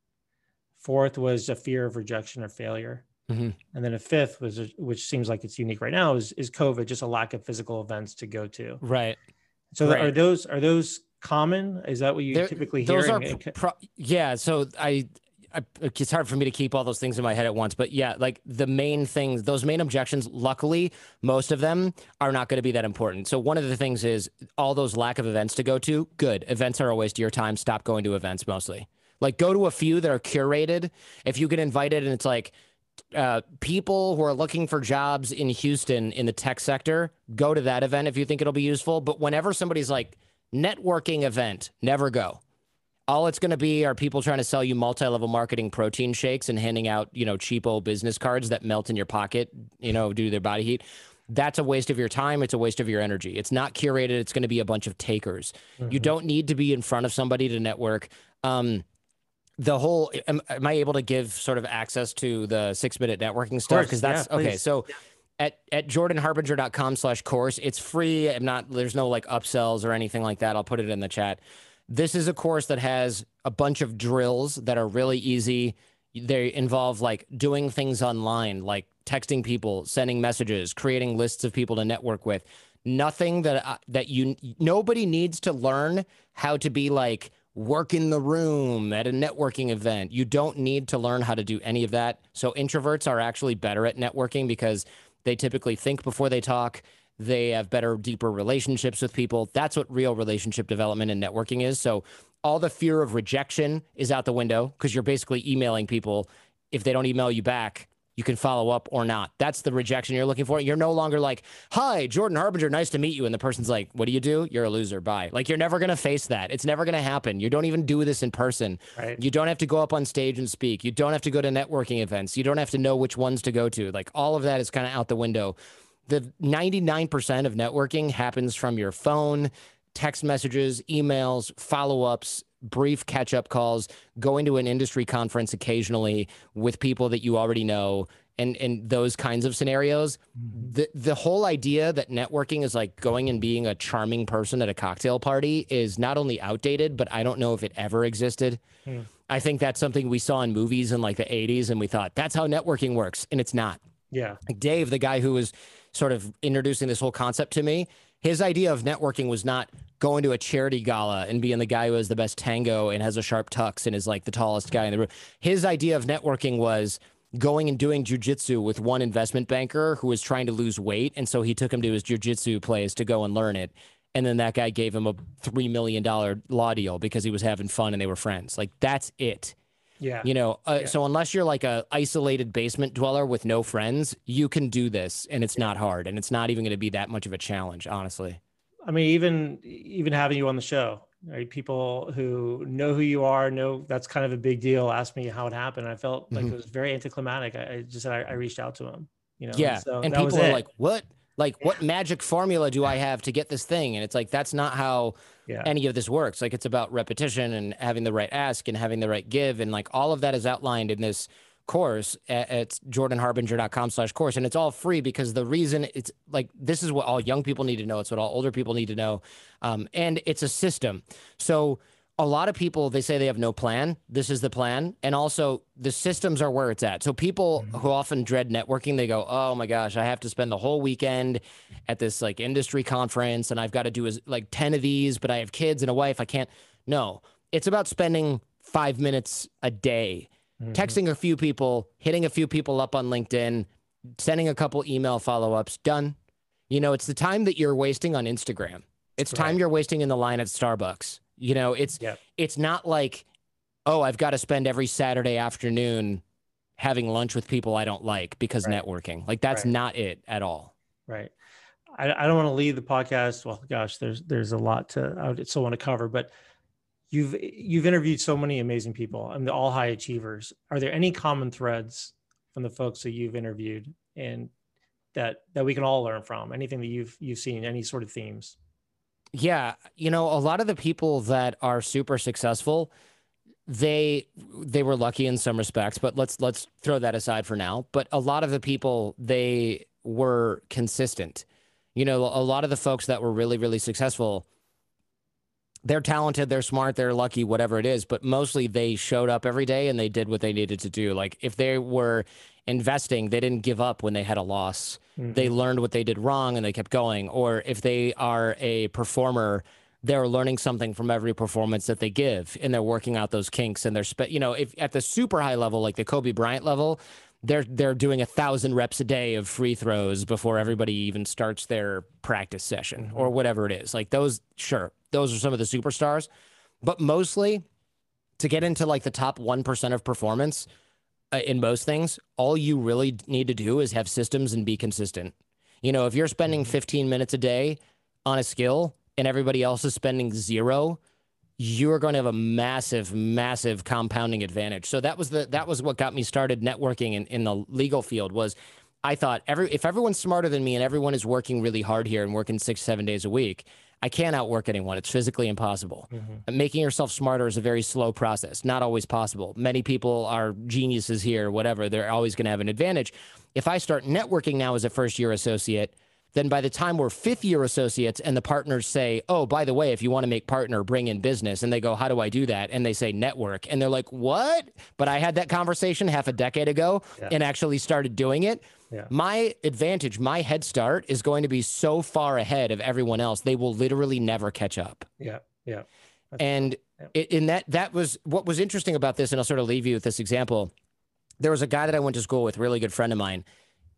Fourth was a fear of rejection or failure. Mhm. And then a fifth was, which seems like it's unique right now, is is COVID, just a lack of physical events to go to. Right. So Right. are those are those common? Is that what you There- typically hear? Those are pro- yeah. So I, I, it's hard for me to keep all those things in my head at once, but yeah, like the main things, those main objections. Luckily, most of them are not going to be that important. So one of the things is all those lack of events to go to. Good events are a waste of your time. Stop going to events mostly. Like go to a few that are curated. If you get invited and it's like uh, people who are looking for jobs in Houston in the tech sector, go to that event if you think it'll be useful. But whenever somebody's like networking event, never go. All it's going to be are people trying to sell you multi-level marketing protein shakes and handing out, you know, cheapo business cards that melt in your pocket, you know, due to their body heat. That's a waste of your time. It's a waste of your energy. It's not curated. It's going to be a bunch of takers. You Mhm. don't need to be in front of somebody to network. Um, the whole am, am I able to give sort of access to the six minute networking stuff? Because that's yeah, okay. So at at jordanharbinger.com slash course, it's free. I'm not there's no like upsells or anything like that. I'll put it in the chat. This is a course that has a bunch of drills that are really easy. They involve like doing things online, like texting people, sending messages, creating lists of people to network with. Nothing that I- that you nobody needs to learn how to be like work in the room at a networking event. You don't need to learn how to do any of that. So introverts are actually better at networking because they typically think before they talk. They have better, deeper relationships with people. That's what real relationship development and networking is. So all the fear of rejection is out the window because you're basically emailing people. If they don't email you back, you can follow up or not. That's the rejection you're looking for. You're no longer like, "Hi, Jordan Harbinger, nice to meet you," and the person's like, "What do you do? You're a loser. Bye." Like you're never gonna face that. It's never gonna happen. You don't even do this in person. Right. You don't have to go up on stage and speak. You don't have to go to networking events. You don't have to know which ones to go to. Like all of that is kind of out the window. The 99% of networking happens from your phone, text messages, emails, follow ups, brief catch up calls, going to an industry conference occasionally with people that you already know. And, and those kinds of scenarios, the the whole idea that networking is like going and being a charming person at a cocktail party is not only outdated, but I don't know if it ever existed. Hmm. I think that's something we saw in movies in like the 80s and we thought that's how networking works. And it's not. Yeah. Like Dave, the guy who was sort of introducing this whole concept to me, his idea of networking was not going to a charity gala and being the guy who has the best tango and has a sharp tux and is like the tallest guy in the room. His idea of networking was going and doing jujitsu with one investment banker who was trying to lose weight. And so he took him to his jujitsu place to go and learn it. And then that guy gave him a $3 million law deal because he was having fun and they were friends. Like, that's it. Yeah. You know, uh, Yeah. so unless you're like a isolated basement dweller with no friends, you can do this, and it's not hard, and it's not even going to be that much of a challenge, honestly. I mean, even even having you on the show, right? People who know who you are know that's kind of a big deal. Asked me how it happened. I felt like Mhm. it was very anticlimactic. I, I just I, I reached out to him. You know. yeah, So and people are like, "What? Like, what magic formula do I have to get this thing?" And it's like that's not how yeah. any of this works. Like, it's about repetition and having the right ask and having the right give, and like all of that is outlined in this course at, at jordanharbinger.com slash course. And it's all free because the reason it's like this is what all young people need to know. It's what all older people need to know. Um, and it's a system. So a lot of people they say they have no plan. This is the plan. And also the systems are where it's at. So people mm-hmm. who often dread networking they go oh my gosh i have to spend the whole weekend at this like industry conference and i've got to do like 10 of these but i have kids and a wife. I can't. No. It's about spending five minutes a day mm-hmm. texting a few people hitting a few people up on linkedin sending a couple email follow-ups done you know it's the time that you're wasting on instagram it's right. time you're wasting in the line at starbucks you know, it's yep. it's not like, oh, I've got to spend every Saturday afternoon having lunch with people I don't like because right. networking. Like that's right. not it at all. Right. I, I don't want to leave the podcast. Well, gosh, there's there's a lot to I still want to cover, but you've you've interviewed so many amazing people and the all high achievers. Are there any common threads from the folks that you've interviewed and that that we can all learn from? Anything that you've you've seen, any sort of themes? Yeah, you know, a lot of the people that are super successful, they they were lucky in some respects, but let's let's throw that aside for now. But a lot of the people they were consistent. You know, a lot of the folks that were really really successful, they're talented, they're smart, they're lucky, whatever it is, but mostly they showed up every day and they did what they needed to do. Like if they were investing, they didn't give up when they had a loss. Mm-hmm. They learned what they did wrong and they kept going. Or if they are a performer, they're learning something from every performance that they give and they're working out those kinks and they're spe- you know if at the super high level like the Kobe Bryant level they're they're doing a thousand reps a day of free throws before everybody even starts their practice session mm-hmm. or whatever it is like those sure those are some of the superstars but mostly to get into like the top 1% of performance uh, in most things, all you really need to do is have systems and be consistent. You know, if you're spending mm-hmm. 15 minutes a day on a skill and everybody else is spending zero, you're going to have a massive, massive compounding advantage. So that was the that was what got me started networking in, in the legal field was I thought every if everyone's smarter than me and everyone is working really hard here and working six, seven days a week, I can't outwork anyone. It's physically impossible. Mm-hmm. Making yourself smarter is a very slow process, not always possible. Many people are geniuses here, whatever. They're always going to have an advantage. If I start networking now as a first year associate, then by the time we're fifth year associates and the partners say, oh, by the way, if you want to make partner, bring in business. And they go, how do I do that? And they say network. And they're like, what? But I had that conversation half a decade ago yeah. and actually started doing it. Yeah. My advantage, my head start is going to be so far ahead of everyone else. They will literally never catch up. Yeah. Yeah. That's and yeah. in that, that was what was interesting about this. And I'll sort of leave you with this example. There was a guy that I went to school with, really good friend of mine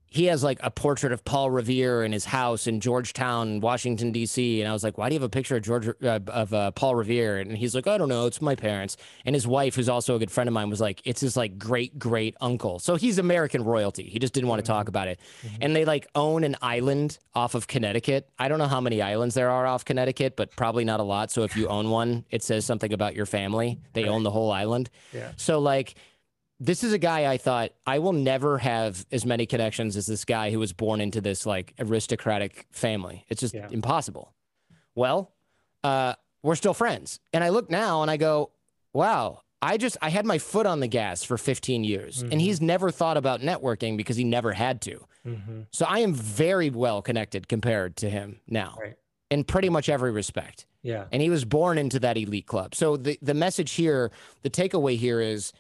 he has like a portrait of Paul Revere in his house in Georgetown, Washington D.C. And I was like, "Why do you have a picture of George uh, of uh, Paul Revere?" And he's like, "I don't know, it's my parents." And his wife, who's also a good friend of mine, was like, "It's his like great great uncle." So he's American royalty. He just didn't want to talk mm-hmm. about it. Mm-hmm. And they like own an island off of Connecticut. I don't know how many islands there are off Connecticut, but probably not a lot. So if you own one, it says something about your family. They own the whole island. Yeah. So like this is a guy I thought I will never have as many connections as this guy who was born into this like aristocratic family. It's just yeah. impossible. Well, uh, we're still friends. And I look now and I go, wow, I just I had my foot on the gas for 15 years mm-hmm. and he's never thought about networking because he never had to. Mm-hmm. So I am very well connected compared to him now. Right. In pretty much every respect. Yeah. And he was born into that elite club. So the the message here, the takeaway here is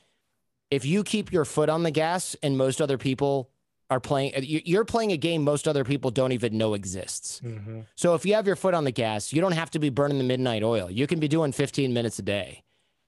if you keep your foot on the gas and most other people are playing you're playing a game most other people don't even know exists mm-hmm. so if you have your foot on the gas you don't have to be burning the midnight oil you can be doing 15 minutes a day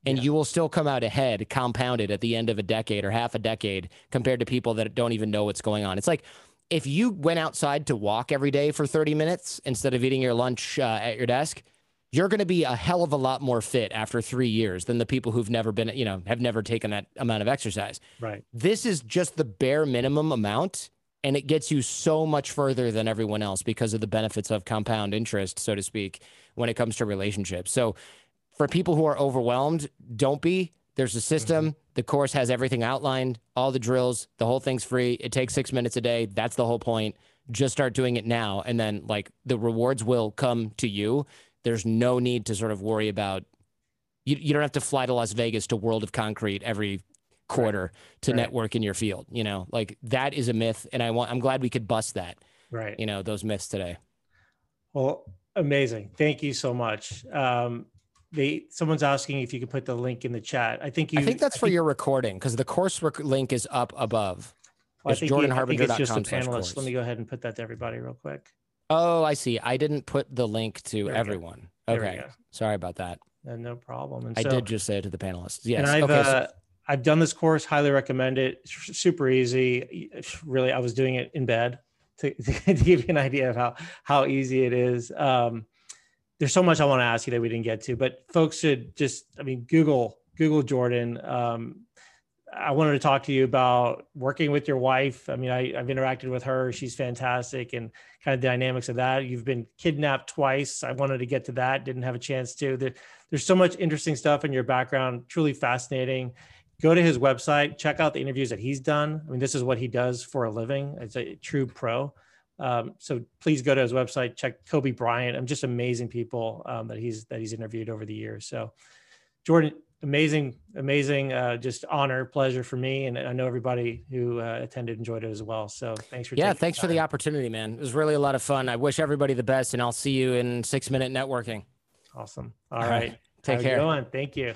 and yeah. you will still come out ahead compounded at the end of a decade or half a decade compared to people that don't even know what's going on it's like if you went outside to walk every day for 30 minutes instead of eating your lunch uh, at your desk you're going to be a hell of a lot more fit after three years than the people who've never been, you know, have never taken that amount of exercise. Right. This is just the bare minimum amount, and it gets you so much further than everyone else because of the benefits of compound interest, so to speak, when it comes to relationships. So, for people who are overwhelmed, don't be. There's a system. Mm-hmm. The course has everything outlined, all the drills. The whole thing's free. It takes six minutes a day. That's the whole point. Just start doing it now, and then like the rewards will come to you there's no need to sort of worry about you, you don't have to fly to Las Vegas to World of Concrete every quarter right. to right. network in your field. You know, like that is a myth. And I want, I'm glad we could bust that. Right. You know, those myths today. Well, amazing. Thank you so much. Um, they someone's asking if you can put the link in the chat. I think you. I think that's for your recording because the course rec- link is up above. Well, I it's think, you- I think it's just a slash panelist. course. Let me go ahead and put that to everybody real quick. Oh, I see. I didn't put the link to go. everyone. Okay, sorry about that. Uh, no problem. And I so, did just say it to the panelists. Yes. And I've okay. so- uh, I've done this course. Highly recommend it. It's super easy. Really, I was doing it in bed to, to give you an idea of how how easy it is. Um, there's so much I want to ask you that we didn't get to, but folks should just, I mean, Google Google Jordan. Um, I wanted to talk to you about working with your wife. I mean, I, I've interacted with her. She's fantastic and kind of dynamics of that. You've been kidnapped twice. I wanted to get to that, didn't have a chance to. There, there's so much interesting stuff in your background, truly fascinating. Go to his website, check out the interviews that he's done. I mean, this is what he does for a living. It's a true pro. Um, so please go to his website, check Kobe Bryant. I'm just amazing people um, that he's that he's interviewed over the years. So, Jordan, amazing, amazing, uh, just honor, pleasure for me, and I know everybody who uh, attended enjoyed it as well. So thanks for yeah, thanks for the opportunity, man. It was really a lot of fun. I wish everybody the best, and I'll see you in six minute networking. awesome. All All right, right. Take good care. Thank you.